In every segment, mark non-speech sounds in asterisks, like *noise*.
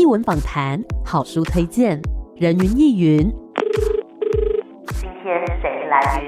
艺文访谈、好书推荐、人云亦云。今天谁来云？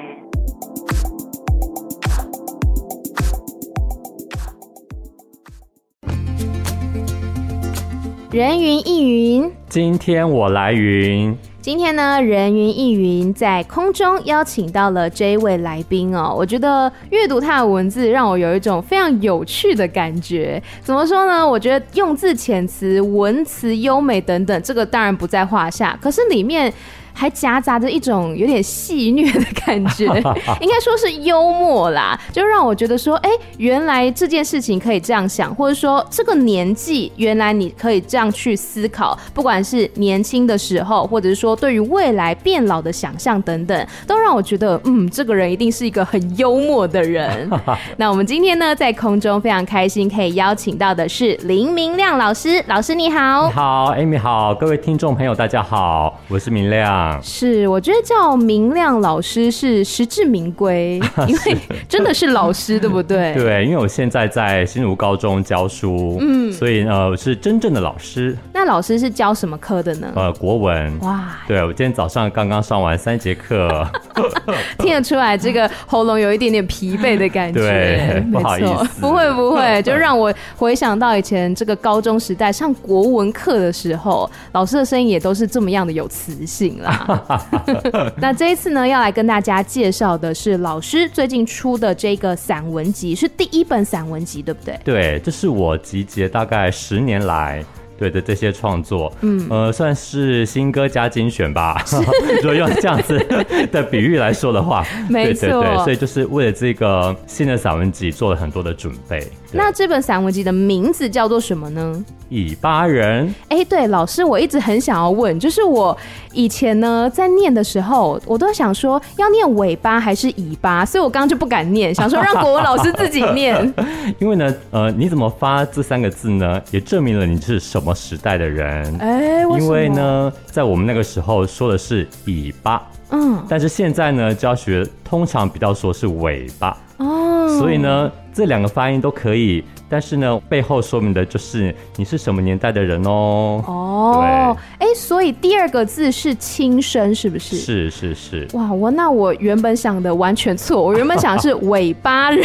人云亦云，今天我来云。今天呢，人云亦云在空中邀请到了这一位来宾哦。我觉得阅读他的文字，让我有一种非常有趣的感觉。怎么说呢？我觉得用字遣词、文词优美等等，这个当然不在话下。可是里面。还夹杂着一种有点戏谑的感觉，*laughs* 应该说是幽默啦，就让我觉得说，哎、欸，原来这件事情可以这样想，或者说这个年纪，原来你可以这样去思考，不管是年轻的时候，或者是说对于未来变老的想象等等，都让我觉得，嗯，这个人一定是一个很幽默的人。*laughs* 那我们今天呢，在空中非常开心，可以邀请到的是林明亮老师，老师你好。你好，Amy 好，各位听众朋友大家好，我是明亮。是，我觉得叫明亮老师是实至名归，*laughs* 因为真的是老师，对不对？*laughs* 对，因为我现在在新竹高中教书，嗯，所以呃，我是真正的老师。那老师是教什么科的呢？呃，国文。哇，对，我今天早上刚刚上完三节课，*laughs* *laughs* 听得出来这个喉咙有一点点疲惫的感觉。对，不好意思，不会不会，*laughs* 就让我回想到以前这个高中时代上国文课的时候，老师的声音也都是这么样的有磁性啦。*laughs* 那这一次呢，要来跟大家介绍的是老师最近出的这个散文集，是第一本散文集，对不对？对，这是我集结大概十年来。对的，这些创作，嗯，呃，算是新歌加精选吧。*laughs* 如果用这样子 *laughs* 的比喻来说的话，没错，对对对，所以就是为了这个新的散文集做了很多的准备。那这本散文集的名字叫做什么呢？尾巴人。哎，对，老师，我一直很想要问，就是我以前呢在念的时候，我都想说要念尾巴还是尾巴，所以我刚刚就不敢念，想说让国文老师自己念。*laughs* 因为呢，呃，你怎么发这三个字呢？也证明了你是什么时代的人。哎？因为呢，在我们那个时候说的是尾巴，嗯，但是现在呢，教学通常比较说是尾巴。哦，所以呢，这两个发音都可以，但是呢，背后说明的就是你是什么年代的人哦。哦，哎，所以第二个字是轻声，是不是？是是是。哇，我那我原本想的完全错，我原本想的是 *laughs* 尾巴人。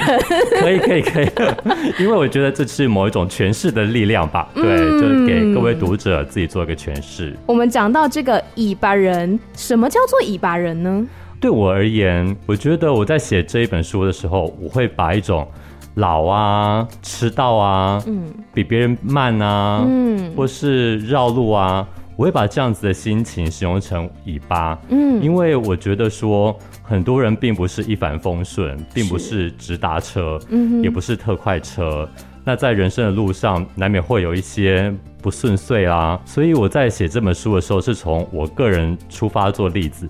可以可以可以，*laughs* 因为我觉得这是某一种诠释的力量吧。对，嗯，就是给各位读者自己做一个诠释。我们讲到这个尾巴人，什么叫做尾巴人呢？对我而言，我觉得我在写这一本书的时候，我会把一种老啊、迟到啊、嗯，比别人慢啊，嗯，或是绕路啊，我会把这样子的心情形容成尾巴，嗯，因为我觉得说很多人并不是一帆风顺，并不是直达车，嗯，也不是特快车，那在人生的路上难免会有一些不顺遂啊，所以我在写这本书的时候，是从我个人出发做例子。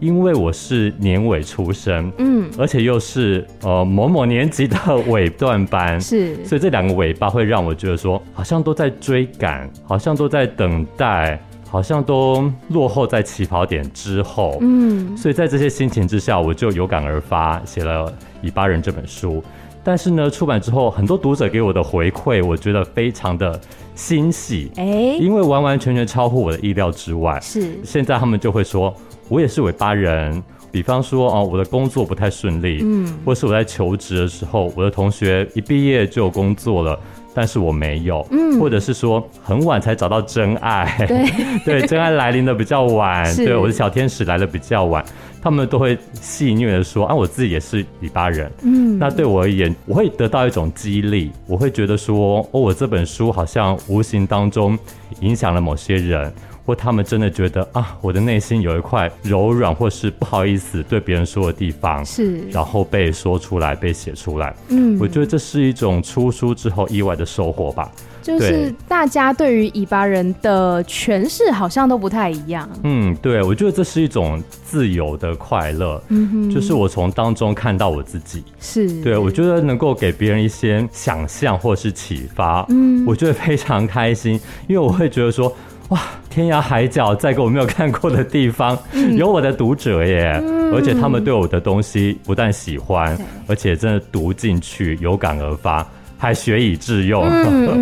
因为我是年尾出生，嗯，而且又是呃某某年级的尾段班，是，所以这两个尾巴会让我觉得说，好像都在追赶，好像都在等待，好像都落后在起跑点之后，嗯，所以在这些心情之下，我就有感而发，写了《尾巴人》这本书。但是呢，出版之后，很多读者给我的回馈，我觉得非常的欣喜，哎，因为完完全全超乎我的意料之外。是，现在他们就会说。我也是尾巴人，比方说哦，我的工作不太顺利，嗯，或是我在求职的时候，我的同学一毕业就有工作了，但是我没有，嗯，或者是说很晚才找到真爱，对，*laughs* 对，真爱来临的比较晚，对，我的小天使来的比较晚，他们都会戏谑的说啊，我自己也是尾巴人，嗯，那对我而言，我会得到一种激励，我会觉得说，哦，我这本书好像无形当中影响了某些人。或他们真的觉得啊，我的内心有一块柔软，或是不好意思对别人说的地方，是，然后被说出来，被写出来。嗯，我觉得这是一种出书之后意外的收获吧。就是大家对于尾巴人的诠释好像都不太一样。嗯，对，我觉得这是一种自由的快乐。嗯哼，就是我从当中看到我自己。是，对，我觉得能够给别人一些想象或是启发。嗯，我觉得非常开心，因为我会觉得说。哇，天涯海角，在个我没有看过的地方，嗯、有我的读者耶！嗯、而且他们对我的东西不但喜欢，而且真的读进去有感而发，还学以致用，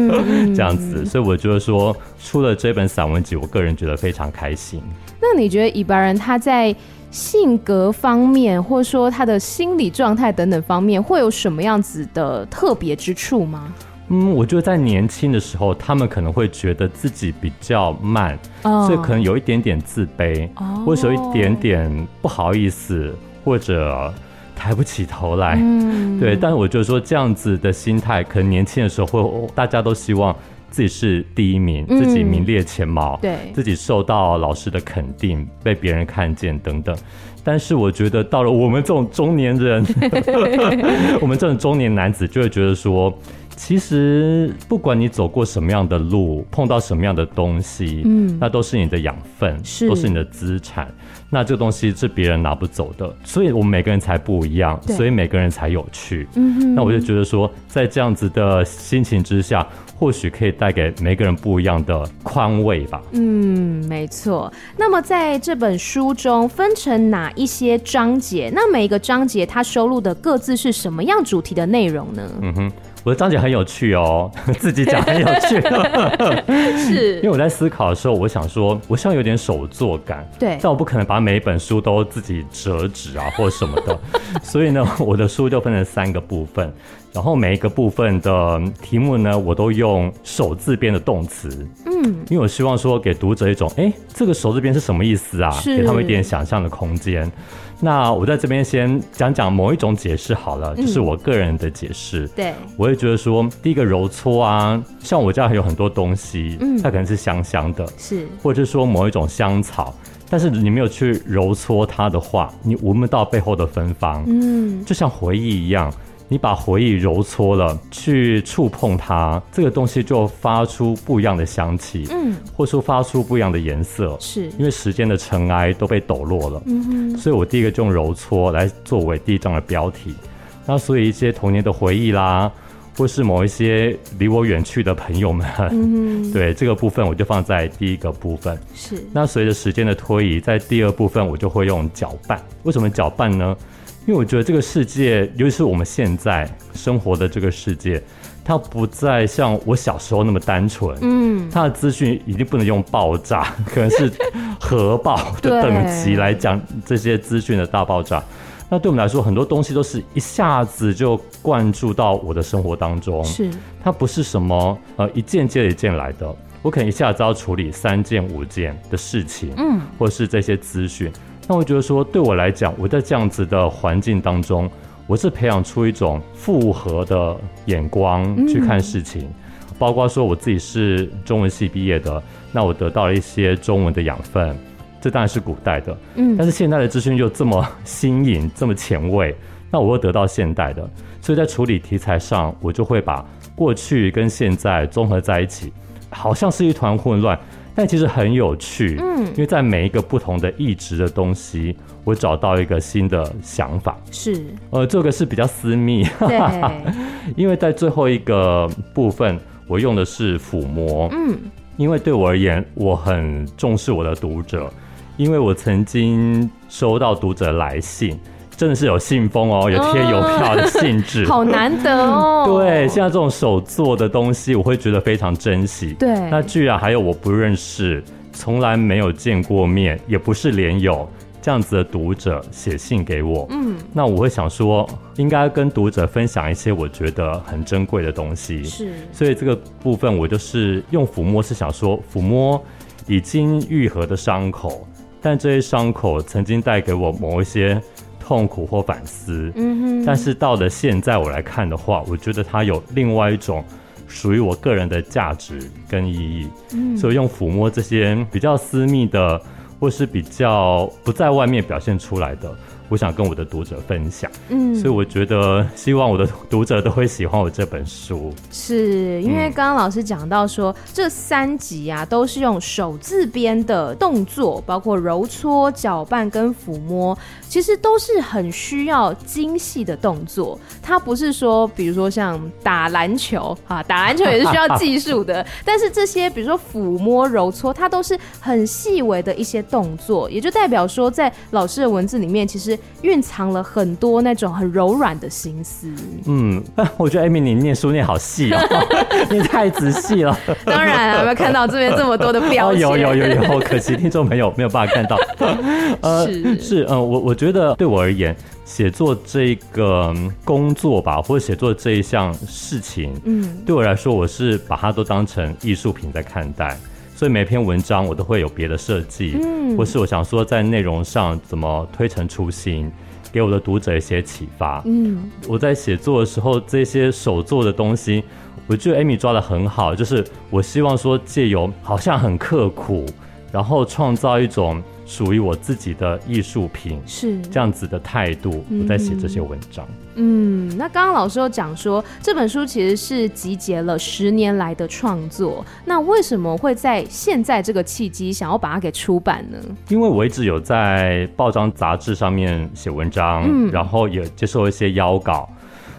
*laughs* 这样子。所以我觉得说，出了这本散文集，我个人觉得非常开心。那你觉得以白人他在性格方面，或者说他的心理状态等等方面，会有什么样子的特别之处吗？嗯，我觉得在年轻的时候，他们可能会觉得自己比较慢，哦、所以可能有一点点自卑，哦、或者有一点点不好意思，或者抬不起头来。嗯、*laughs* 对，但是我觉得说这样子的心态，可能年轻的时候会，大家都希望。自己是第一名，自己名列前茅，嗯、对，自己受到老师的肯定，被别人看见等等。但是我觉得到了我们这种中年人，*laughs* 我们这种中年男子就会觉得说，其实不管你走过什么样的路，碰到什么样的东西，嗯，那都是你的养分，是都是你的资产。那这个东西是别人拿不走的，所以我们每个人才不一样，所以每个人才有趣。嗯哼，那我就觉得说，在这样子的心情之下。或许可以带给每个人不一样的宽慰吧。嗯，没错。那么在这本书中分成哪一些章节？那每一个章节它收录的各自是什么样主题的内容呢？嗯哼。我的章节很有趣哦，*laughs* 自己讲很有趣，*laughs* 是。因为我在思考的时候，我想说，我希望有点手作感，对，但我不可能把每一本书都自己折纸啊或什么的，*laughs* 所以呢，我的书就分成三个部分，然后每一个部分的题目呢，我都用手字边的动词，嗯，因为我希望说给读者一种，哎，这个手字边是什么意思啊？是。给他们一点想象的空间。那我在这边先讲讲某一种解释好了，嗯、就是我个人的解释。对，我也觉得说，第一个揉搓啊，像我家还有很多东西，嗯，它可能是香香的，是，或者是说某一种香草，但是你没有去揉搓它的话，你闻不到背后的芬芳，嗯，就像回忆一样。你把回忆揉搓了，去触碰它，这个东西就发出不一样的香气，嗯，或是说发出不一样的颜色，是因为时间的尘埃都被抖落了，嗯哼，所以我第一个就用揉搓来作为第一章的标题。那所以一些童年的回忆啦，或是某一些离我远去的朋友们，嗯，*laughs* 对这个部分我就放在第一个部分。是，那随着时间的推移，在第二部分我就会用搅拌。为什么搅拌呢？因为我觉得这个世界，尤其是我们现在生活的这个世界，它不再像我小时候那么单纯。嗯，它的资讯一定不能用爆炸，可能是核爆的等级来讲这些资讯的大爆炸。那对我们来说，很多东西都是一下子就灌注到我的生活当中。是，它不是什么呃一件接一件来的，我可能一下子要处理三件五件的事情，嗯，或是这些资讯。那我觉得说，对我来讲，我在这样子的环境当中，我是培养出一种复合的眼光去看事情，嗯、包括说我自己是中文系毕业的，那我得到了一些中文的养分，这当然是古代的，嗯，但是现代的资讯又这么新颖，这么前卫，那我又得到现代的，所以在处理题材上，我就会把过去跟现在综合在一起，好像是一团混乱。但其实很有趣，嗯，因为在每一个不同的意志的东西，我找到一个新的想法，是，呃，这个是比较私密，对，*laughs* 因为在最后一个部分，我用的是抚摸，嗯，因为对我而言，我很重视我的读者，因为我曾经收到读者来信。真的是有信封哦，有贴邮票的信纸，*laughs* 好难得哦。*laughs* 对，现在这种手做的东西，我会觉得非常珍惜。对，那居然还有我不认识、从来没有见过面，也不是连友这样子的读者写信给我。嗯，那我会想说，应该跟读者分享一些我觉得很珍贵的东西。是，所以这个部分我就是用抚摸，是想说抚摸已经愈合的伤口，但这些伤口曾经带给我某一些。痛苦或反思，嗯哼，但是到了现在我来看的话，我觉得它有另外一种属于我个人的价值跟意义，嗯，所以用抚摸这些比较私密的，或是比较不在外面表现出来的。我想跟我的读者分享，嗯，所以我觉得希望我的读者都会喜欢我这本书。是因为刚刚老师讲到说，嗯、这三集啊都是用手字边的动作，包括揉搓、搅拌跟抚摸，其实都是很需要精细的动作。它不是说，比如说像打篮球啊，打篮球也是需要技术的，*laughs* 但是这些比如说抚摸、揉搓，它都是很细微的一些动作，也就代表说，在老师的文字里面，其实。蕴藏了很多那种很柔软的心思。嗯，我觉得 Amy 你念书念好细哦，*laughs* 你太仔细了。当然了，有没有看到这边这么多的 *laughs* 标签？哦，有有有有，可惜听众朋友 *laughs* 没有办法看到。呃，是是，嗯，我我觉得对我而言，写作这个工作吧，或者写作这一项事情，嗯，对我来说，我是把它都当成艺术品在看待。所以每篇文章我都会有别的设计，嗯，或是我想说在内容上怎么推陈出新，给我的读者一些启发。嗯，我在写作的时候，这些手做的东西，我觉得 Amy 抓得很好，就是我希望说借由好像很刻苦，然后创造一种。属于我自己的艺术品是这样子的态度，我在写这些文章。嗯，那刚刚老师有讲说，这本书其实是集结了十年来的创作。那为什么会在现在这个契机想要把它给出版呢？因为我一直有在报章杂志上面写文章，嗯，然后也接受一些邀稿。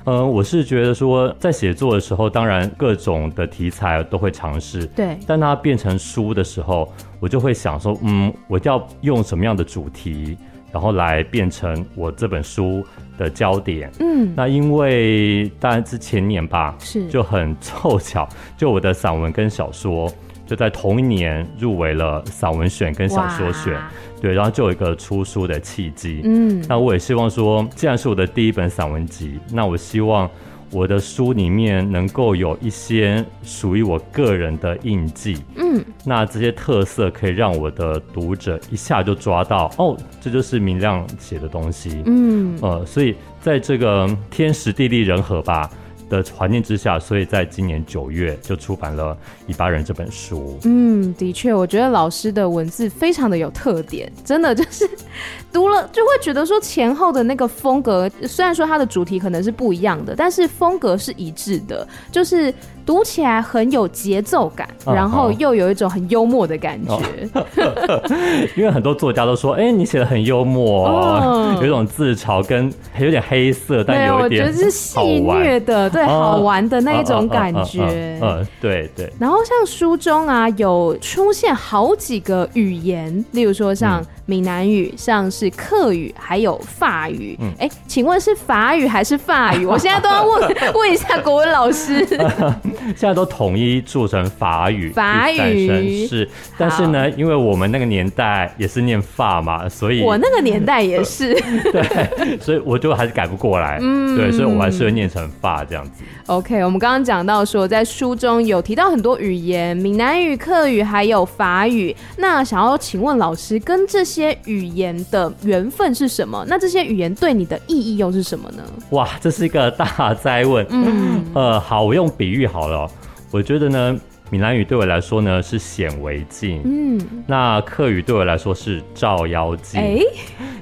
嗯，我是觉得说，在写作的时候，当然各种的题材都会尝试，对。但它变成书的时候，我就会想说，嗯，我要用什么样的主题，然后来变成我这本书的焦点。嗯，那因为当然是前年吧，是就很凑巧，就我的散文跟小说就在同一年入围了散文选跟小说选。对，然后就有一个出书的契机。嗯，那我也希望说，既然是我的第一本散文集，那我希望我的书里面能够有一些属于我个人的印记。嗯，那这些特色可以让我的读者一下就抓到，哦，这就是明亮写的东西。嗯，呃，所以在这个天时地利人和吧。的环境之下，所以在今年九月就出版了《尾巴人》这本书。嗯，的确，我觉得老师的文字非常的有特点，真的就是读了就会觉得说前后的那个风格，虽然说它的主题可能是不一样的，但是风格是一致的，就是。读起来很有节奏感，然后又有一种很幽默的感觉。哦、*laughs* 因为很多作家都说：“哎、欸，你写的很幽默，哦、有一种自嘲，跟有点黑色，但有一点我觉得是戏谑的，对，好玩的那一种感觉。嗯、哦，对对。然后像书中啊，有出现好几个语言，例如说像闽南语，像是客语，还有法语。哎、嗯，请问是法语还是法语？*laughs* 我现在都要问问一下国文老师。*laughs* 现在都统一做成法语，法语是，但是呢，因为我们那个年代也是念法嘛，所以我那个年代也是，*laughs* 对，所以我就还是改不过来，嗯，对，所以我还是会念成法这样子。OK，我们刚刚讲到说，在书中有提到很多语言，闽南语、客语还有法语。那想要请问老师，跟这些语言的缘分是什么？那这些语言对你的意义又是什么呢？哇，这是一个大灾问。嗯，呃，好，我用比喻好了。我觉得呢，闽南语对我来说呢是显微镜，嗯，那客语对我来说是照妖镜，哎、欸，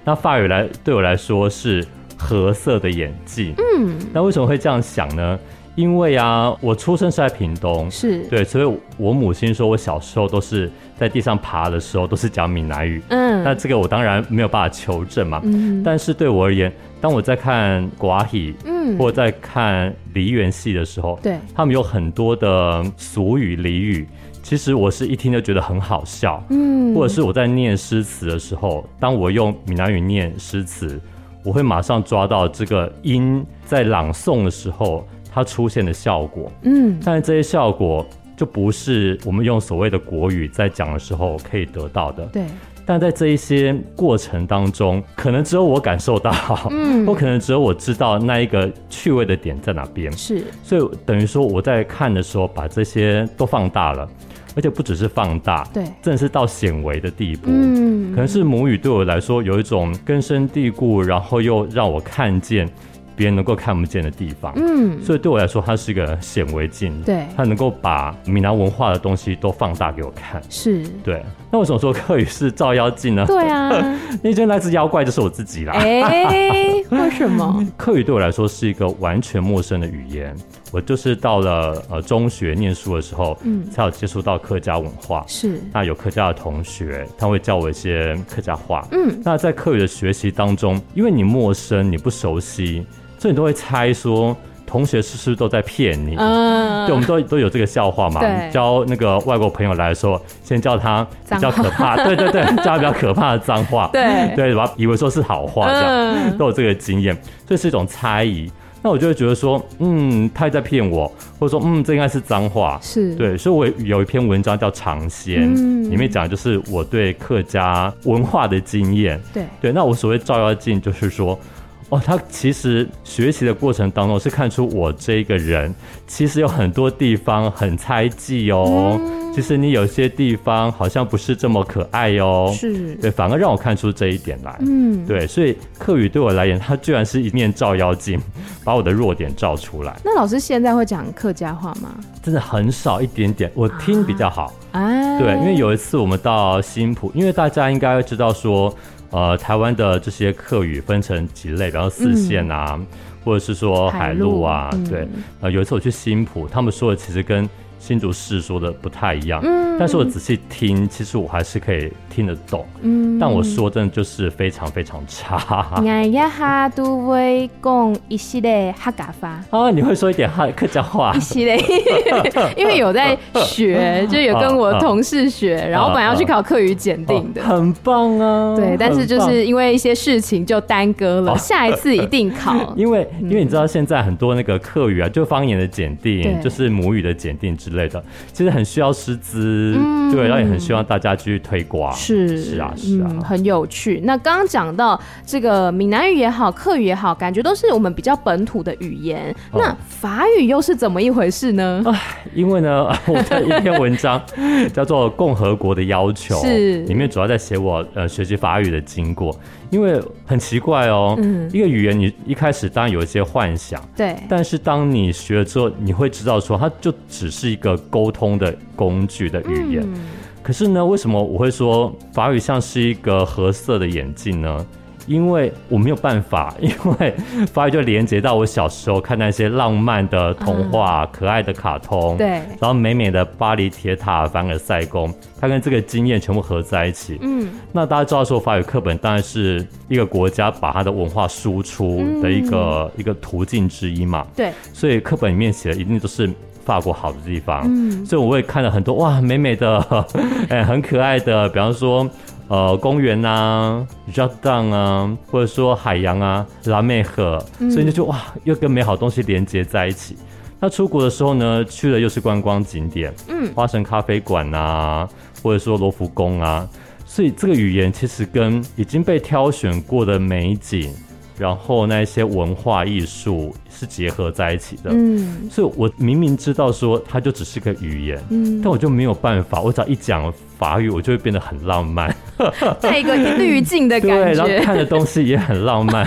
那法语来对我来说是褐色的眼镜，嗯，那为什么会这样想呢？因为啊，我出生是在屏东，是对，所以我母亲说我小时候都是在地上爬的时候都是讲闽南语，嗯，那这个我当然没有办法求证嘛，嗯，但是对我而言，当我在看歌仔戏，嗯，或在看梨园戏的时候，对，他们有很多的俗语俚语，其实我是一听就觉得很好笑，嗯，或者是我在念诗词的时候，当我用闽南语念诗词，我会马上抓到这个音在朗诵的时候。它出现的效果，嗯，但是这些效果就不是我们用所谓的国语在讲的时候可以得到的，对。但在这一些过程当中，可能只有我感受到，嗯，*laughs* 或可能只有我知道那一个趣味的点在哪边，是。所以等于说我在看的时候，把这些都放大了，而且不只是放大，对，真的是到显微的地步，嗯，可能是母语对我来说有一种根深蒂固，然后又让我看见。别人能够看不见的地方，嗯，所以对我来说，它是一个显微镜，对，它能够把闽南文化的东西都放大给我看，是对。那为什么说客语是照妖镜呢？对啊，*laughs* 那些来自妖怪就是我自己啦。哎、欸，为什么？*laughs* 客语对我来说是一个完全陌生的语言，我就是到了呃中学念书的时候，嗯，才有接触到客家文化，是。那有客家的同学，他会教我一些客家话，嗯。那在客语的学习当中，因为你陌生，你不熟悉。所以你都会猜说同学是不是都在骗你？嗯，对，我们都都有这个笑话嘛。对，教那个外国朋友来说，先叫他比较可怕，对对对，*laughs* 叫他比较可怕的脏话。对对，把以为说是好话，这样、嗯、都有这个经验，这是一种猜疑。那我就会觉得说，嗯，他在骗我，或者说，嗯，这应该是脏话。是对，所以我有一篇文章叫《尝鲜》，嗯，里面讲的就是我对客家文化的经验。对对，那我所谓照妖镜，就是说。哦，他其实学习的过程当中是看出我这个人其实有很多地方很猜忌哦。嗯、其实你有些地方好像不是这么可爱哦。是，对，反而让我看出这一点来。嗯，对，所以客语对我来言，它居然是一面照妖镜，把我的弱点照出来。那老师现在会讲客家话吗？真的很少一点点，我听比较好。啊，对，因为有一次我们到新浦，因为大家应该会知道说。呃，台湾的这些客语分成几类，比方四线啊，嗯、或者是说海陆啊，陆对。有一次我去新浦，他们说的其实跟。新竹市说的不太一样，嗯，但是我仔细听，其实我还是可以听得懂，嗯，但我说真的就是非常非常差。哎呀哈，都会讲一系列客家话啊，你会说一点哈客家话？一系列，*laughs* 因为有在学，就有跟我同事学，然后本来要去考课语检定的，很棒啊。对，但是就是因为一些事情就耽搁了，下一次一定考。*laughs* 因为因为你知道现在很多那个课语啊，就方言的检定，就是母语的检定。之类的，其实很需要师资，嗯、对，然后也很希望大家继续推广。是是啊，是啊，嗯，很有趣。那刚刚讲到这个闽南语也好，客语也好，感觉都是我们比较本土的语言。哦、那法语又是怎么一回事呢？因为呢，*laughs* 我的一篇文章 *laughs* 叫做《共和国的要求》，是里面主要在写我呃学习法语的经过。因为很奇怪哦，嗯，一个语言你一开始当然有一些幻想，对，但是当你学了之后，你会知道说它就只是一个沟通的工具的语言。嗯，可是呢，为什么我会说法语像是一个褐色的眼镜呢？因为我没有办法，*laughs* 因为法语就连接到我小时候看那些浪漫的童话、嗯、可爱的卡通，对，然后美美的巴黎铁塔、凡尔赛宫，它跟这个经验全部合在一起。嗯，那大家知道说法语课本当然是一个国家把它的文化输出的一个、嗯、一个途径之一嘛。对，所以课本里面写的一定都是法国好的地方。嗯，所以我也看了很多哇，美美的，*laughs* 哎，很可爱的，比方说。呃，公园啊，jardin 啊，或者说海洋啊，拉美河，嗯、所以就就哇，又跟美好东西连接在一起。那出国的时候呢，去的又是观光景点，嗯，花神咖啡馆啊，或者说罗浮宫啊，所以这个语言其实跟已经被挑选过的美景，然后那些文化艺术是结合在一起的。嗯，所以我明明知道说它就只是个语言，嗯，但我就没有办法，我只要一讲。法语我就会变得很浪漫，*laughs* 带一个滤镜的感觉，*laughs* 对，然后看的东西也很浪漫，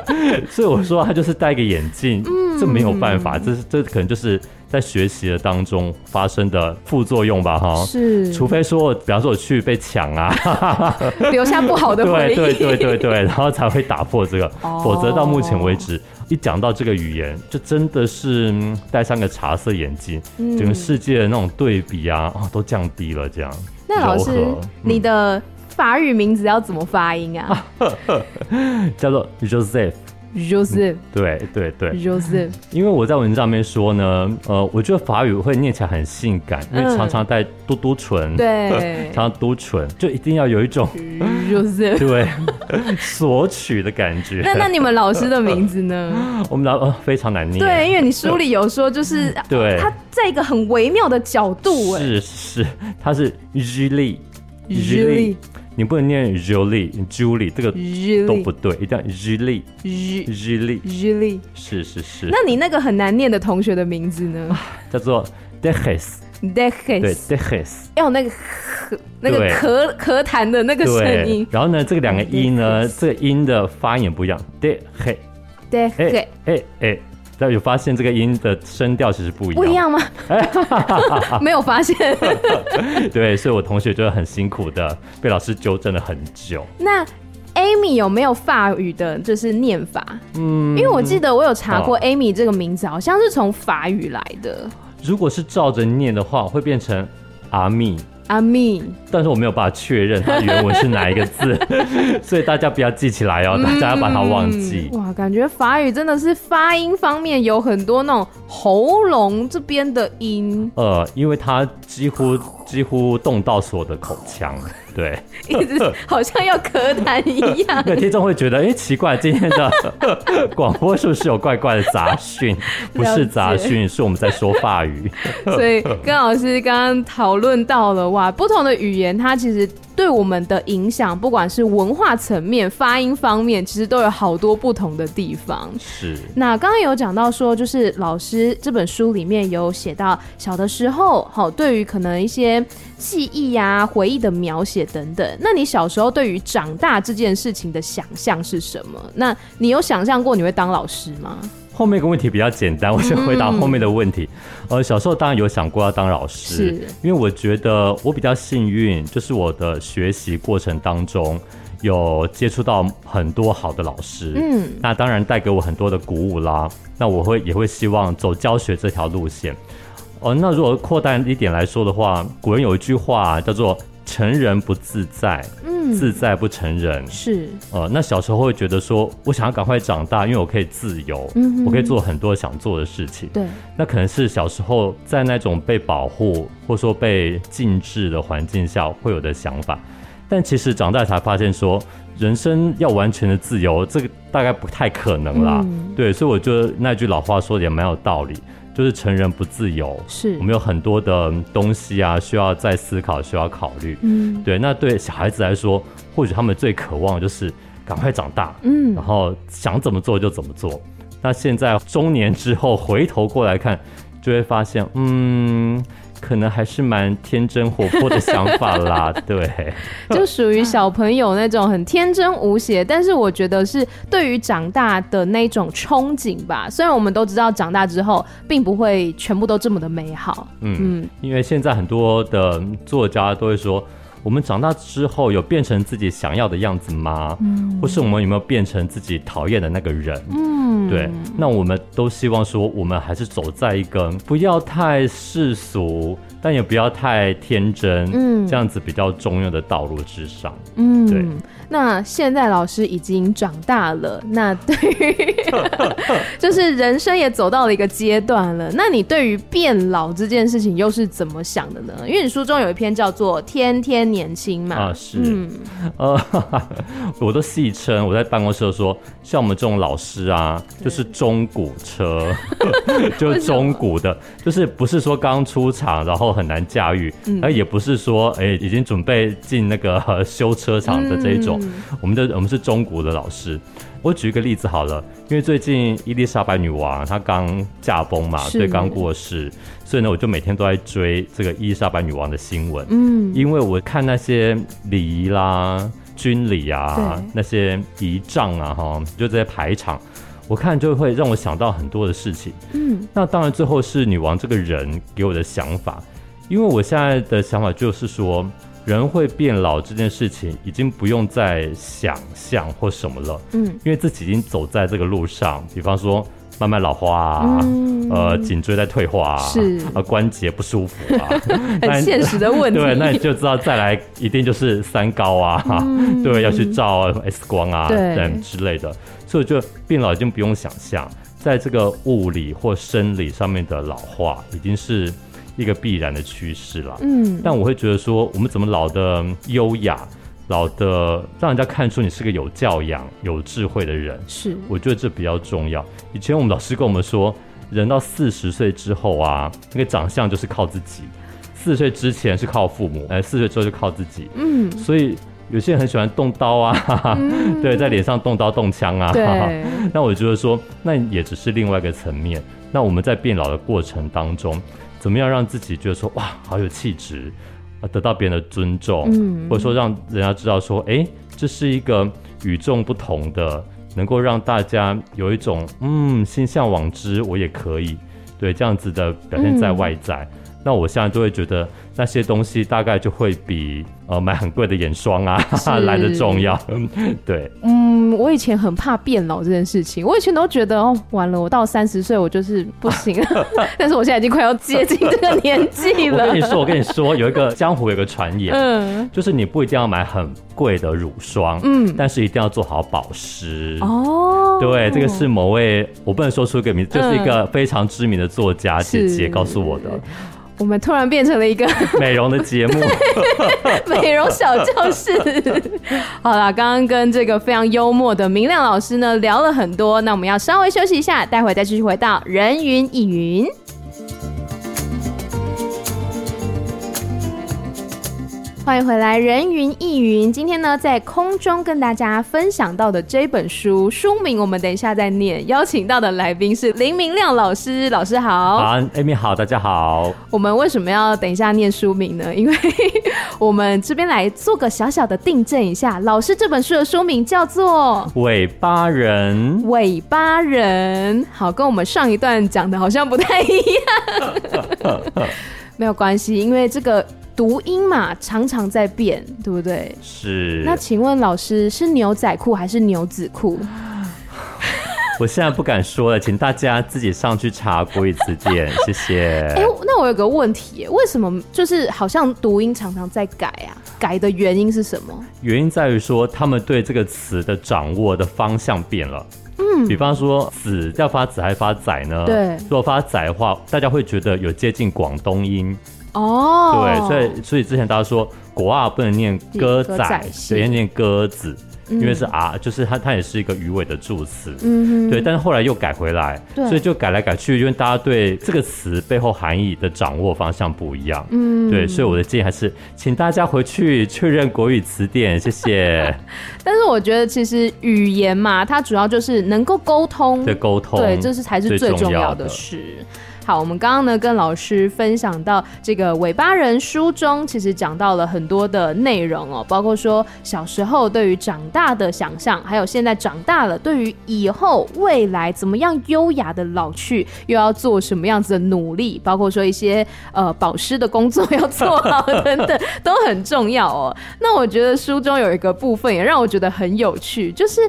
*laughs* 所以我说他就是戴个眼镜，嗯，这没有办法，这是这可能就是在学习的当中发生的副作用吧，哈，是，除非说，比方说我去被抢啊，*laughs* 留下不好的回忆，对对对对对，然后才会打破这个，哦、否则到目前为止。一讲到这个语言，就真的是戴上个茶色眼镜，嗯、整个世界的那种对比啊，哦、都降低了。这样，那老师，嗯、你的法语名字要怎么发音啊？叫做 Joseph。Joseph，对对对，Joseph，因为我在文章里面说呢，呃，我觉得法语会念起来很性感，因为常常带嘟嘟唇，对，*laughs* 常常嘟唇，就一定要有一种 Joseph，对，索取的感觉。那那你们老师的名字呢？*laughs* 我们老呃非常难念，对，因为你书里有说，就是对，他在一个很微妙的角度，是是，他是 Julie，Julie。你不能念 Julie，Julie 这个都不对，一定要 Julie，Julie，Julie，是是是。那你那个很难念的同学的名字呢？*laughs* 叫做 Dehes，Dehes，对 Dehes，要那个那个咳咳痰的那个声音。然后呢，这个两个音呢，这个音的发音也不一样，Dejes，Dejes，哎哎。但有发现这个音的声调其实不一样，不一样吗？*laughs* 没有发现。*laughs* 对，所以我同学就很辛苦的被老师纠正了很久。那 Amy 有没有法语的，就是念法？嗯，因为我记得我有查过 Amy 这个名字，好像是从法语来的。如果是照着念的话，会变成阿密。阿密，但是我没有办法确认它原文是哪一个字，*laughs* 所以大家不要记起来哦，大家要把它忘记。嗯、哇，感觉法语真的是发音方面有很多那种喉咙这边的音。呃，因为它几乎几乎动到所有的口腔。*laughs* 对，一直好像要咳痰一样。*laughs* 对，听众会觉得，哎、欸，奇怪，今天的 *laughs* 广播是不是有怪怪的杂讯？不是杂讯，是我们在说法语。所以跟老师刚刚讨论到了，哇，不同的语言，它其实对我们的影响，不管是文化层面、发音方面，其实都有好多不同的地方。是。那刚刚有讲到说，就是老师这本书里面有写到小的时候，好，对于可能一些记忆呀、啊、回忆的描写。等等，那你小时候对于长大这件事情的想象是什么？那你有想象过你会当老师吗？后面一个问题比较简单，我先回答后面的问题。嗯、呃，小时候当然有想过要当老师，是因为我觉得我比较幸运，就是我的学习过程当中有接触到很多好的老师，嗯，那当然带给我很多的鼓舞啦。那我会也会希望走教学这条路线。哦、呃，那如果扩大一点来说的话，古人有一句话叫做。成人不自在，嗯，自在不成人。是，呃，那小时候会觉得说，我想要赶快长大，因为我可以自由，嗯，我可以做很多想做的事情。对，那可能是小时候在那种被保护或说被禁制的环境下会有的想法，但其实长大才发现说，人生要完全的自由，这个大概不太可能啦。嗯、对，所以我觉得那句老话说的也蛮有道理。就是成人不自由，是我们有很多的东西啊，需要再思考，需要考虑。嗯，对。那对小孩子来说，或许他们最渴望的就是赶快长大，嗯，然后想怎么做就怎么做。那现在中年之后回头过来看，就会发现，嗯。可能还是蛮天真活泼的想法啦，*laughs* 对，就属于小朋友那种很天真无邪，但是我觉得是对于长大的那种憧憬吧。虽然我们都知道长大之后并不会全部都这么的美好，嗯，嗯，因为现在很多的作家都会说。我们长大之后有变成自己想要的样子吗？嗯，或是我们有没有变成自己讨厌的那个人？嗯，对。那我们都希望说，我们还是走在一个不要太世俗，但也不要太天真，嗯，这样子比较重要的道路之上。嗯，对。*laughs* 那现在老师已经长大了，那对于 *laughs* 就是人生也走到了一个阶段了。那你对于变老这件事情又是怎么想的呢？因为你书中有一篇叫做《天天年轻》嘛。啊，是。嗯，*laughs* 呃，我都戏称我在办公室都说，像我们这种老师啊，就是中古车，就是中古的，就是不是说刚出厂然后很难驾驭，而、嗯、也不是说哎、欸、已经准备进那个修车厂的这一种。嗯、我们的我们是中国的老师，我举一个例子好了，因为最近伊丽莎白女王她刚驾崩嘛，对，刚过世，所以呢，我就每天都在追这个伊丽莎白女王的新闻。嗯，因为我看那些礼仪啦、军礼啊、那些仪仗啊，哈，就这些排场，我看就会让我想到很多的事情。嗯，那当然最后是女王这个人给我的想法，因为我现在的想法就是说。人会变老这件事情，已经不用再想象或什么了，嗯，因为自己已经走在这个路上。比方说，慢慢老化啊，嗯、呃，颈椎在退化啊，是啊，关节不舒服啊，*laughs* 很现实的问题。对，那你就知道再来一定就是三高啊，嗯、对，要去照 X 光啊，等之类的。所以就变老已经不用想象，在这个物理或生理上面的老化，已经是。一个必然的趋势啦，嗯，但我会觉得说，我们怎么老的优雅，老的让人家看出你是个有教养、有智慧的人，是，我觉得这比较重要。以前我们老师跟我们说，人到四十岁之后啊，那个长相就是靠自己；四十岁之前是靠父母，哎，四十岁之后就靠自己。嗯，所以有些人很喜欢动刀啊，嗯、*laughs* 对，在脸上动刀动枪啊。对，*laughs* 那我觉得说，那也只是另外一个层面。那我们在变老的过程当中。怎么样让自己觉得说哇，好有气质啊，得到别人的尊重，嗯，或者说让人家知道说，哎，这是一个与众不同的，能够让大家有一种嗯心向往之，我也可以，对，这样子的表现在外在。嗯那我现在就会觉得那些东西大概就会比呃买很贵的眼霜啊是 *laughs* 来的重要，对。嗯，我以前很怕变老这件事情，我以前都觉得哦，完了，我到三十岁我就是不行了。*laughs* 但是我现在已经快要接近这个年纪了。我跟你说，我跟你说，有一个江湖有一个传言，嗯，就是你不一定要买很贵的乳霜，嗯，但是一定要做好保湿。哦，对，这个是某位我不能说出一个名字，就是一个非常知名的作家姐姐告诉我的。我们突然变成了一个 *laughs* 美容的节目，*laughs* 美容小教室。*laughs* 好了，刚刚跟这个非常幽默的明亮老师呢聊了很多，那我们要稍微休息一下，待会再继续回到人云亦云。欢迎回来，人云亦云。今天呢，在空中跟大家分享到的这本书书名，我们等一下再念。邀请到的来宾是林明亮老师，老师好。好，Amy 好，大家好。我们为什么要等一下念书名呢？因为我们这边来做个小小的订正一下，老师这本书的书名叫做《尾巴人》。尾巴人，好，跟我们上一段讲的好像不太一样。*laughs* 没有关系，因为这个。读音嘛，常常在变，对不对？是。那请问老师是牛仔裤还是牛仔裤？*laughs* 我现在不敢说了，请大家自己上去查国语词典，*laughs* 谢谢。哎、欸，那我有个问题，为什么就是好像读音常常在改啊？改的原因是什么？原因在于说他们对这个词的掌握的方向变了。嗯，比方说“子”要发“子”还是发“仔”呢？对。如果发“仔”的话，大家会觉得有接近广东音。哦，oh, 对，所以所以之前大家说“国啊”不能念“鸽仔”，直接念“鸽子”，嗯、因为是啊，就是它它也是一个鱼尾的助词。嗯哼，对，但是后来又改回来，所以就改来改去，因为大家对这个词背后含义的掌握方向不一样。嗯，对，所以我的建议还是请大家回去确认国语词典，谢谢。*laughs* 但是我觉得其实语言嘛，它主要就是能够沟通，对沟通，对，这是才是最重要的事。好，我们刚刚呢跟老师分享到这个尾巴人书中，其实讲到了很多的内容哦，包括说小时候对于长大的想象，还有现在长大了对于以后未来怎么样优雅的老去，又要做什么样子的努力，包括说一些呃保湿的工作要做好等等，都很重要哦。那我觉得书中有一个部分也让我觉得很有趣，就是。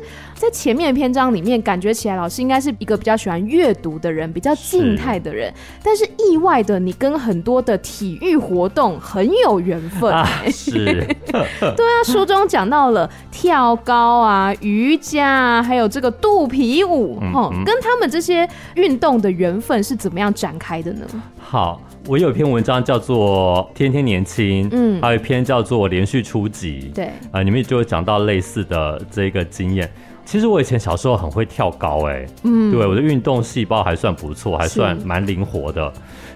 在前面的篇章里面，感觉起来老师应该是一个比较喜欢阅读的人，比较静态的人。是但是意外的，你跟很多的体育活动很有缘分。啊、*laughs* 是，*laughs* 对啊，书中讲到了跳高啊、瑜伽啊，还有这个肚皮舞，嗯嗯、跟他们这些运动的缘分是怎么样展开的呢？好，我有一篇文章叫做《天天年轻》，嗯，还有一篇叫做《连续出击》，对，啊、呃，里面就会讲到类似的这个经验。其实我以前小时候很会跳高，哎，嗯，对，我的运动细胞还算不错，还算蛮灵活的。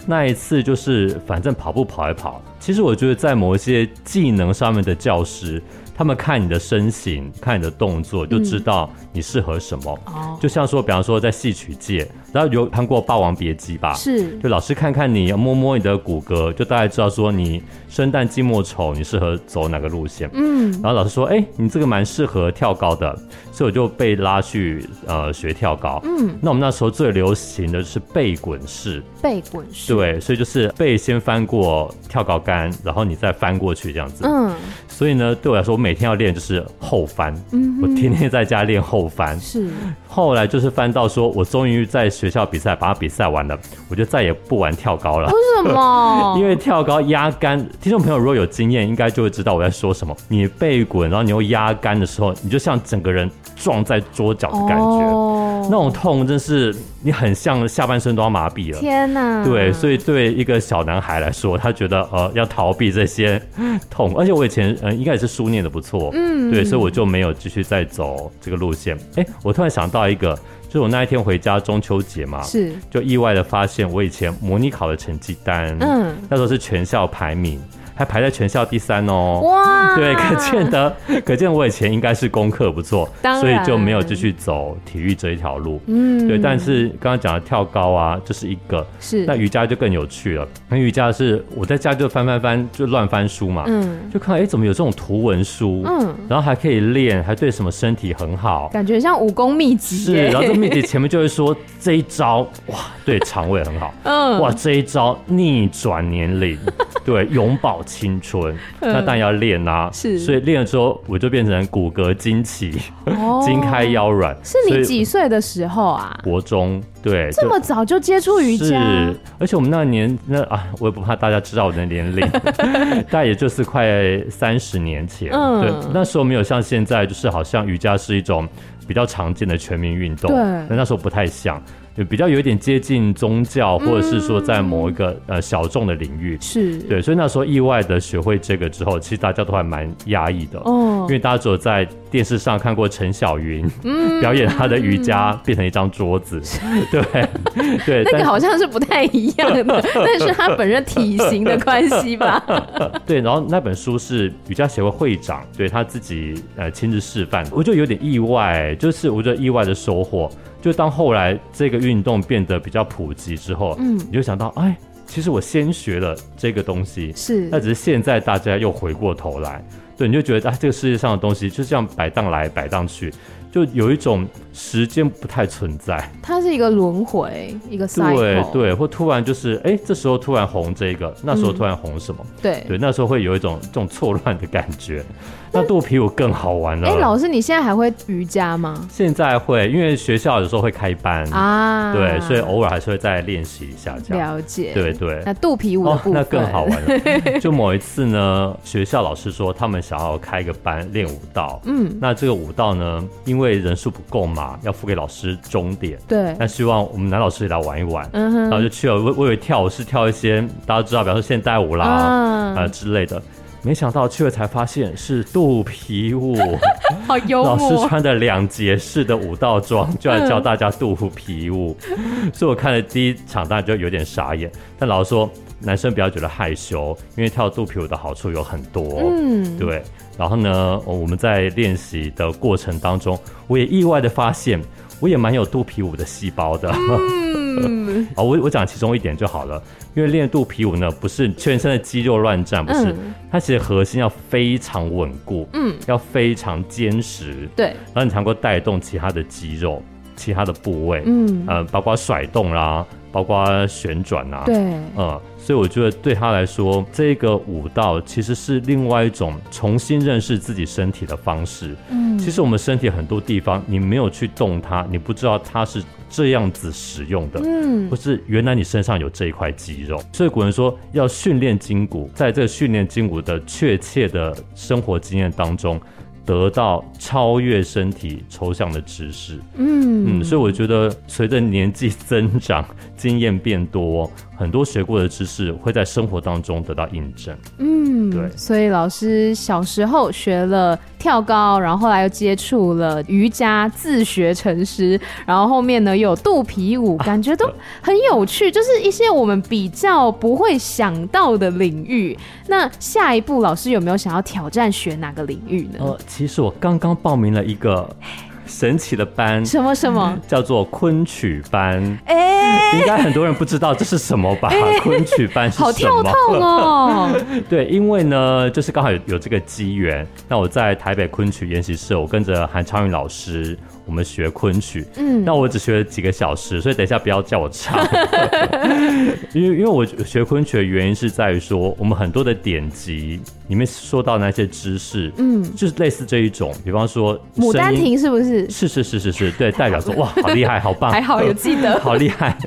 那一次就是反正跑步跑一跑，其实我觉得在某一些技能上面的教师。他们看你的身形，看你的动作，就知道你适合什么。哦，就像说，比方说在戏曲界，然后有看过《霸王别姬》吧？是。就老师看看你，摸摸你的骨骼，就大概知道说你生旦净末丑，你适合走哪个路线。嗯。然后老师说：“哎，你这个蛮适合跳高的。”所以我就被拉去呃学跳高。嗯。那我们那时候最流行的是背滚式。背滚式。对，所以就是背先翻过跳高杆，然后你再翻过去这样子。嗯。所以呢，对我来说。我每天要练就是后翻，嗯、我天天在家练后翻。是，后来就是翻到说，我终于在学校比赛把它比赛完了，我就再也不玩跳高了。为什么？*laughs* 因为跳高压杆，听众朋友如果有经验，应该就会知道我在说什么。你背滚，然后你又压杆的时候，你就像整个人撞在桌角的感觉，哦、那种痛真是你很像下半身都要麻痹了。天哪！对，所以对一个小男孩来说，他觉得呃要逃避这些痛，而且我以前嗯、呃、应该也是书念的。不错，嗯，对，所以我就没有继续再走这个路线。哎，我突然想到一个，就是我那一天回家中秋节嘛，是，就意外的发现我以前模拟考的成绩单，嗯，那时候是全校排名。还排在全校第三哦！哇，对，可见得，可见我以前应该是功课不错，所以就没有继续走体育这一条路。嗯，对。但是刚刚讲的跳高啊，这、就是一个。是。那瑜伽就更有趣了。那瑜伽是我在家就翻翻翻，就乱翻书嘛。嗯。就看哎、欸，怎么有这种图文书？嗯。然后还可以练，还对什么身体很好，感觉像武功秘籍。是。然后这秘籍前面就会说这一招哇，对肠胃很好。*laughs* 嗯。哇，这一招逆转年龄，*laughs* 对永葆。青春，嗯、那当然要练啊。是，所以练了之后，我就变成骨骼惊奇，筋、哦、*laughs* 开腰软。是你几岁的时候啊？国中，对，这么早就接触瑜伽。是，而且我们那年那啊，我也不怕大家知道我的年龄，*laughs* 大概也就是快三十年前。嗯，对，那时候没有像现在，就是好像瑜伽是一种比较常见的全民运动。对，那那时候不太像。就比较有一点接近宗教，或者是说在某一个、嗯、呃小众的领域，是。对，所以那时候意外的学会这个之后，其实大家都还蛮压抑的哦，因为大家只有在电视上看过陈小云、嗯、*laughs* 表演他的瑜伽变成一张桌子，嗯、*laughs* 对对，那个好像是不太一样的，*laughs* 但是他本人体型的关系吧，对，然后那本书是瑜伽协会会长对他自己呃亲自示范，我就有点意外，就是我觉得意外的收获。就当后来这个运动变得比较普及之后，嗯，你就想到，哎，其实我先学了这个东西，是，那只是现在大家又回过头来，对，你就觉得，啊，这个世界上的东西就这样摆荡来摆荡去。就有一种时间不太存在，它是一个轮回，一个。对对，或突然就是，哎、欸，这时候突然红这个，那时候突然红什么？嗯、对对，那时候会有一种这种错乱的感觉。那肚皮舞更好玩了。哎、欸，老师，你现在还会瑜伽吗？现在会，因为学校有时候会开班啊，对，所以偶尔还是会再练习一下这样。了解，对对。那肚皮舞那更好玩了。就某一次呢，学校老师说他们想要开一个班练舞蹈，嗯，那这个舞蹈呢，因为人数不够嘛，要付给老师终点，对，那希望我们男老师也来玩一玩，嗯哼，然后就去了。我我以为跳舞是跳一些大家知道，比方说现代舞啦啊、呃、之类的。没想到去了才发现是肚皮舞，*laughs* 好幽默。老师穿的两节式的舞蹈装，就来教大家肚皮舞，嗯、*laughs* 所以我看了第一场，当然就有点傻眼。但老师说，男生不要觉得害羞，因为跳肚皮舞的好处有很多。嗯，对。然后呢，我们在练习的过程当中，我也意外的发现，我也蛮有肚皮舞的细胞的。嗯，*laughs* 好，我我讲其中一点就好了。因为练肚皮舞呢，不是全身的肌肉乱战，不是，嗯、它其实核心要非常稳固，嗯，要非常坚实，对，然后你才能够带动其他的肌肉、其他的部位，嗯，呃，包括甩动啦，包括旋转啊，对，嗯，所以我觉得对他来说，这个舞蹈其实是另外一种重新认识自己身体的方式。嗯，其实我们身体很多地方，你没有去动它，你不知道它是。这样子使用的，嗯，或是原来你身上有这一块肌肉，所以古人说要训练筋骨，在这个训练筋骨的确切的生活经验当中，得到超越身体抽象的知识，嗯嗯，所以我觉得随着年纪增长，经验变多，很多学过的知识会在生活当中得到印证。嗯，对。所以老师小时候学了跳高，然后后来又接触了瑜伽，自学成师，然后后面呢又有肚皮舞，感觉都很有趣，就是一些我们比较不会想到的领域。那下一步老师有没有想要挑战学哪个领域呢？呃，其实我刚刚报名了一个。*laughs* 神奇的班，什么什么叫做昆曲班？哎、欸，应该很多人不知道这是什么吧？欸、昆曲班是什么？好跳痛哦！*laughs* 对，因为呢，就是刚好有有这个机缘。那我在台北昆曲研习社，我跟着韩昌宇老师，我们学昆曲。嗯，那我只学了几个小时，所以等一下不要叫我唱。*laughs* 因为因为我学昆曲的原因是在于说，我们很多的典籍里面说到那些知识，嗯，就是类似这一种，比方说《牡丹亭》是不是？是是是是是，对，代表说哇，好厉害，好棒，*laughs* 还好有记得，*laughs* 好厉害。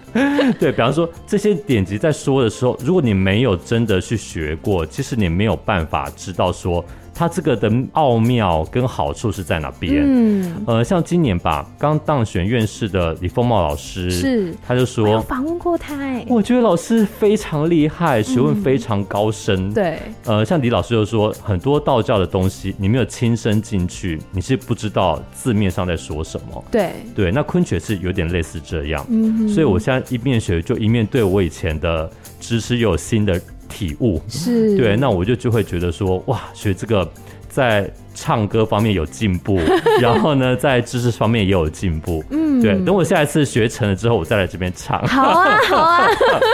对，比方说这些典籍在说的时候，如果你没有真的去学过，其实你没有办法知道说。它这个的奥妙跟好处是在哪边？嗯，呃，像今年吧，刚当选院士的李丰茂老师，是，他就说，我访问过他，哎，我觉得老师非常厉害，学问非常高深。嗯、对，呃，像李老师就说，很多道教的东西，你没有亲身进去，你是不知道字面上在说什么。对，对，那昆曲是有点类似这样。所以我现在一面学，就一面对我以前的知识又有新的。体悟是对，那我就就会觉得说，哇，学这个在唱歌方面有进步，*laughs* 然后呢，在知识方面也有进步。嗯，对，等我下一次学成了之后，我再来这边唱。好啊，好啊。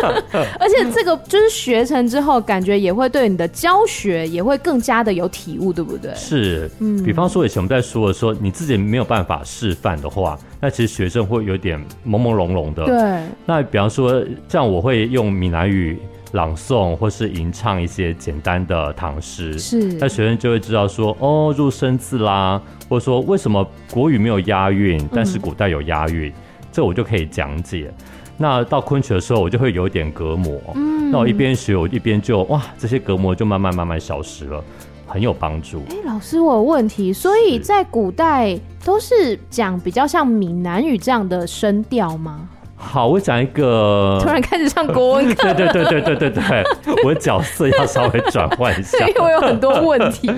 *laughs* 而且这个就是学成之后，感觉也会对你的教学也会更加的有体悟，对不对？是，嗯。比方说以前我们在说的说，你自己没有办法示范的话，那其实学生会有点朦朦胧胧的。对。那比方说，像我会用闽南语。朗诵或是吟唱一些简单的唐诗，是，那学生就会知道说，哦，入声字啦，或者说为什么国语没有押韵，但是古代有押韵，嗯、这我就可以讲解。那到昆曲的时候，我就会有点隔膜，嗯，那我一边学，我一边就哇，这些隔膜就慢慢慢慢消失了，很有帮助。哎、欸，老师，我有问题，所以在古代都是讲比较像闽南语这样的声调吗？好，我讲一个。突然开始上国文课。*laughs* 对对对对对对对，我的角色要稍微转换一下。因为我有很多问题。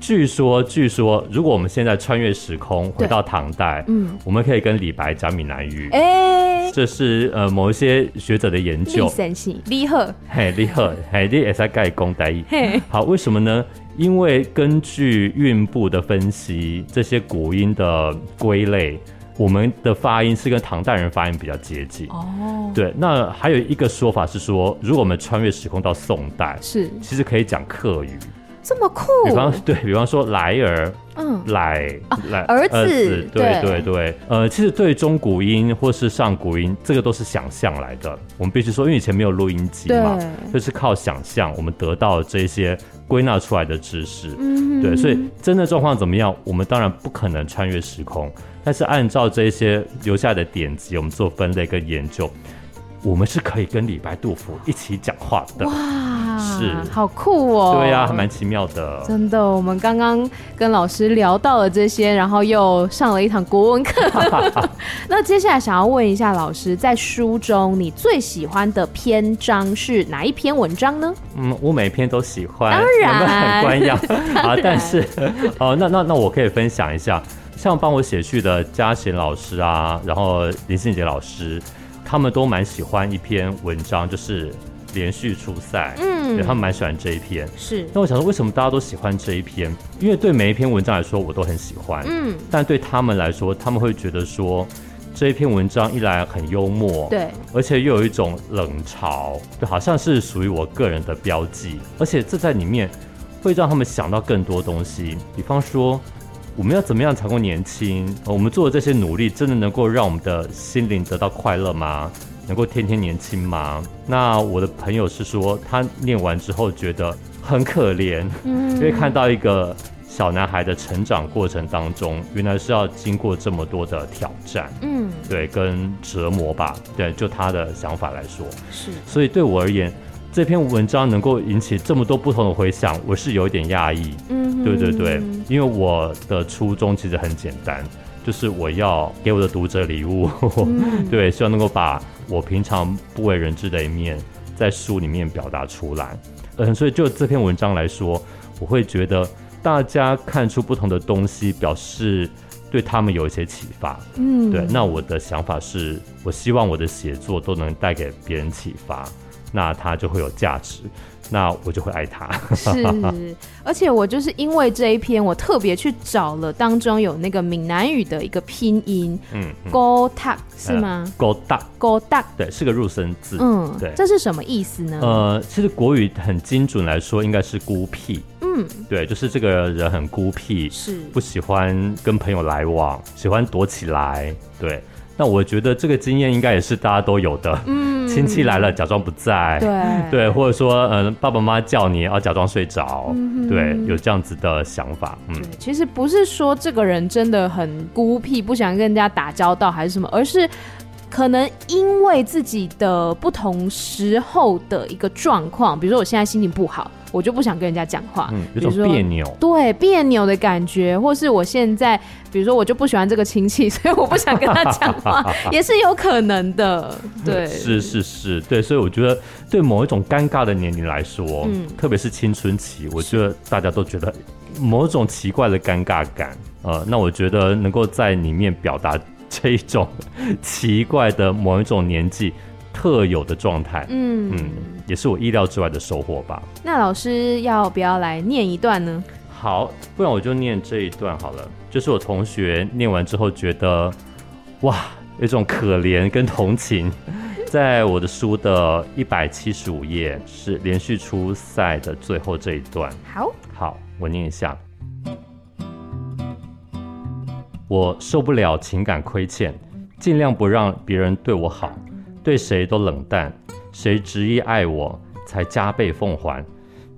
据说，据说，如果我们现在穿越时空回到唐代，嗯，我们可以跟李白讲闽南语。哎、欸，这是呃某一些学者的研究。李神李贺，嘿，李贺，嘿，你也在盖公代。嘿，好，为什么呢？因为根据韵部的分析，这些古音的归类。我们的发音是跟唐代人发音比较接近哦。对，那还有一个说法是说，如果我们穿越时空到宋代，是其实可以讲客语，这么酷。比方对比方说来儿，嗯，来来、啊、儿子，儿子对对对。呃，其实对中古音或是上古音，这个都是想象来的。我们必须说，因为以前没有录音机嘛，就是靠想象，我们得到这些归纳出来的知识。嗯，对，所以真的状况怎么样，我们当然不可能穿越时空。但是按照这些留下的典籍，我们做分类跟研究，我们是可以跟李白、杜甫一起讲话的。哇，是，好酷哦！对呀、啊，还蛮奇妙的。真的，我们刚刚跟老师聊到了这些，然后又上了一堂国文课。*laughs* 那接下来想要问一下老师，在书中你最喜欢的篇章是哪一篇文章呢？嗯，我每篇都喜欢，当然很官样啊。但是哦，那那那我可以分享一下。像帮我写序的嘉贤老师啊，然后林信杰老师，他们都蛮喜欢一篇文章，就是连续出赛，嗯，对，他们蛮喜欢这一篇。是，那我想说，为什么大家都喜欢这一篇？因为对每一篇文章来说，我都很喜欢，嗯，但对他们来说，他们会觉得说这一篇文章一来很幽默，对，而且又有一种冷嘲，就好像是属于我个人的标记，而且这在里面会让他们想到更多东西，比方说。我们要怎么样才够年轻？我们做的这些努力，真的能够让我们的心灵得到快乐吗？能够天天年轻吗？那我的朋友是说，他念完之后觉得很可怜，嗯，因为看到一个小男孩的成长过程当中，原来是要经过这么多的挑战，嗯，对，跟折磨吧，对，就他的想法来说，是，所以对我而言。这篇文章能够引起这么多不同的回响，我是有一点讶异。嗯，对对对，因为我的初衷其实很简单，就是我要给我的读者礼物，嗯、*laughs* 对，希望能够把我平常不为人知的一面在书里面表达出来。嗯，所以就这篇文章来说，我会觉得大家看出不同的东西，表示对他们有一些启发。嗯，对，那我的想法是，我希望我的写作都能带给别人启发。那他就会有价值，那我就会爱他。是，而且我就是因为这一篇，我特别去找了当中有那个闽南语的一个拼音，嗯，孤读是吗？孤读，孤读，对，是个入声字。嗯，对，这是什么意思呢？呃，其实国语很精准来说，应该是孤僻。嗯，对，就是这个人很孤僻，是不喜欢跟朋友来往，喜欢躲起来。对。那我觉得这个经验应该也是大家都有的，嗯，*laughs* 亲戚来了假装不在，对。对，或者说嗯爸爸妈妈叫你要假装睡着，嗯，对，有这样子的想法，嗯，其实不是说这个人真的很孤僻，不想跟人家打交道还是什么，而是。可能因为自己的不同时候的一个状况，比如说我现在心情不好，我就不想跟人家讲话，嗯，有种别扭，对，别扭的感觉，或是我现在，比如说我就不喜欢这个亲戚，所以我不想跟他讲话，*laughs* 也是有可能的，对，是是是，对，所以我觉得对某一种尴尬的年龄来说，嗯，特别是青春期，我觉得大家都觉得某种奇怪的尴尬感，呃，那我觉得能够在里面表达。*laughs* 这一种奇怪的某一种年纪特有的状态，嗯嗯，也是我意料之外的收获吧。那老师要不要来念一段呢？好，不然我就念这一段好了。就是我同学念完之后觉得，哇，有一种可怜跟同情。*laughs* 在我的书的一百七十五页是连续出赛的最后这一段。好，好，我念一下。我受不了情感亏欠，尽量不让别人对我好，对谁都冷淡。谁执意爱我，才加倍奉还。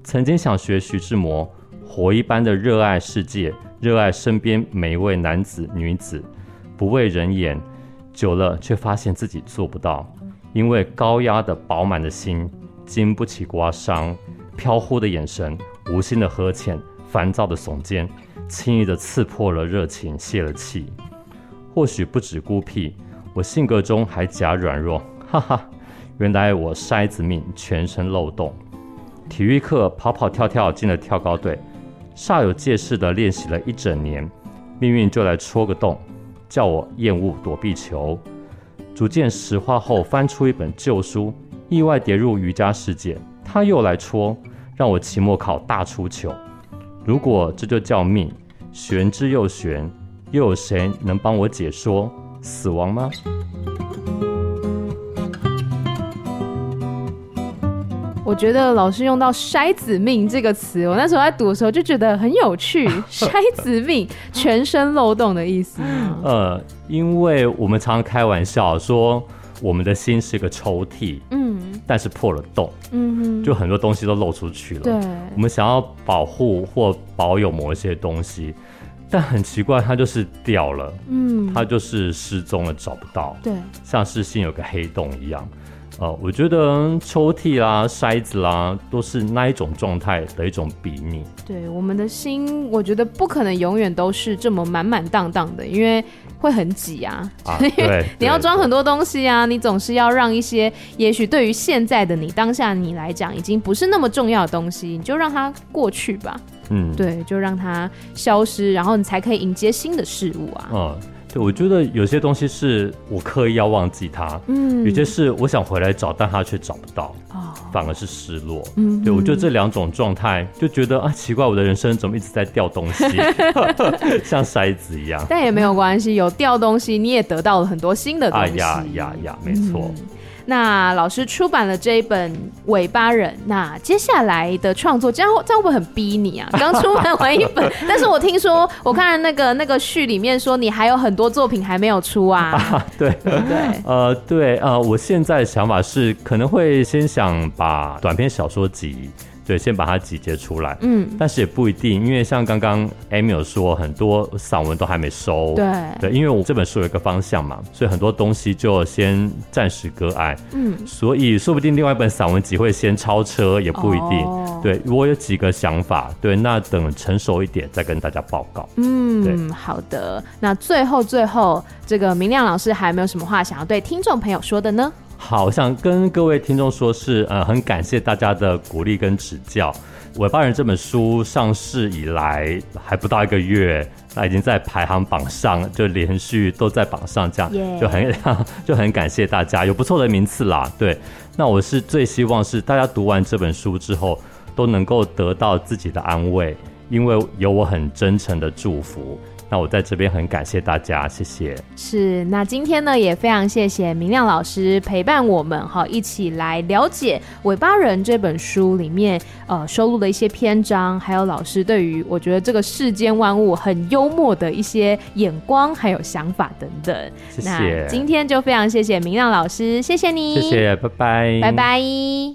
曾经想学徐志摩，火一般的热爱世界，热爱身边每一位男子女子，不畏人言。久了，却发现自己做不到，因为高压的饱满的心，经不起刮伤；飘忽的眼神，无心的呵欠，烦躁的耸肩，轻易的刺破了热情，泄了气。或许不止孤僻，我性格中还假软弱。哈哈，原来我筛子命，全身漏洞。体育课跑跑跳跳进了跳高队。煞有介事地练习了一整年，命运就来戳个洞，叫我厌恶躲避球。逐渐石化后，翻出一本旧书，意外跌入瑜伽世界。他又来戳，让我期末考大出糗。如果这就叫命，玄之又玄，又有谁能帮我解说死亡吗？我觉得老师用到“筛子命”这个词，我那时候在读的时候就觉得很有趣。*laughs* “筛子命”全身漏洞的意思。呃，因为我们常常开玩笑说，我们的心是个抽屉，嗯，但是破了洞，嗯哼，就很多东西都漏出去了。对，我们想要保护或保有某一些东西，但很奇怪，它就是掉了，嗯，它就是失踪了，找不到。对，像是心有个黑洞一样。呃，我觉得抽屉啦、筛子啦，都是那一种状态的一种比拟。对，我们的心，我觉得不可能永远都是这么满满当当的，因为会很挤啊。啊，*laughs* 对，你要装很多东西啊，你总是要让一些，也许对于现在的你、当下你来讲，已经不是那么重要的东西，你就让它过去吧。嗯，对，就让它消失，然后你才可以迎接新的事物啊。嗯。对，我觉得有些东西是我刻意要忘记它，嗯，有些是我想回来找，但它却找不到，哦，反而是失落，嗯，对，我觉得这两种状态，就觉得啊，奇怪，我的人生怎么一直在掉东西，*laughs* 像筛子一样，但也没有关系，有掉东西，你也得到了很多新的东西，啊呀呀呀，没错。嗯那老师出版了这一本《尾巴人》，那接下来的创作这样这样会不会很逼你啊？刚出版完一本，*laughs* 但是我听说我看那个那个序里面说你还有很多作品还没有出啊？*laughs* 啊对对，呃对呃，我现在的想法是可能会先想把短篇小说集。对，先把它集结出来。嗯，但是也不一定，因为像刚刚 Amy 有说，很多散文都还没收。对对，因为我这本书有一个方向嘛，所以很多东西就先暂时搁案。嗯，所以说不定另外一本散文集会先超车，也不一定。哦、对，我有几个想法。对，那等成熟一点再跟大家报告。嗯，对，好的。那最后最后，这个明亮老师还有没有什么话想要对听众朋友说的呢？好，我想跟各位听众说是，呃，很感谢大家的鼓励跟指教。《尾巴人》这本书上市以来还不到一个月，那已经在排行榜上，就连续都在榜上，这样.就很就很感谢大家，有不错的名次啦。对，那我是最希望是大家读完这本书之后，都能够得到自己的安慰，因为有我很真诚的祝福。那我在这边很感谢大家，谢谢。是，那今天呢也非常谢谢明亮老师陪伴我们哈，一起来了解《尾巴人》这本书里面呃收录的一些篇章，还有老师对于我觉得这个世间万物很幽默的一些眼光还有想法等等。谢谢。那今天就非常谢谢明亮老师，谢谢你，谢谢，拜拜，拜拜。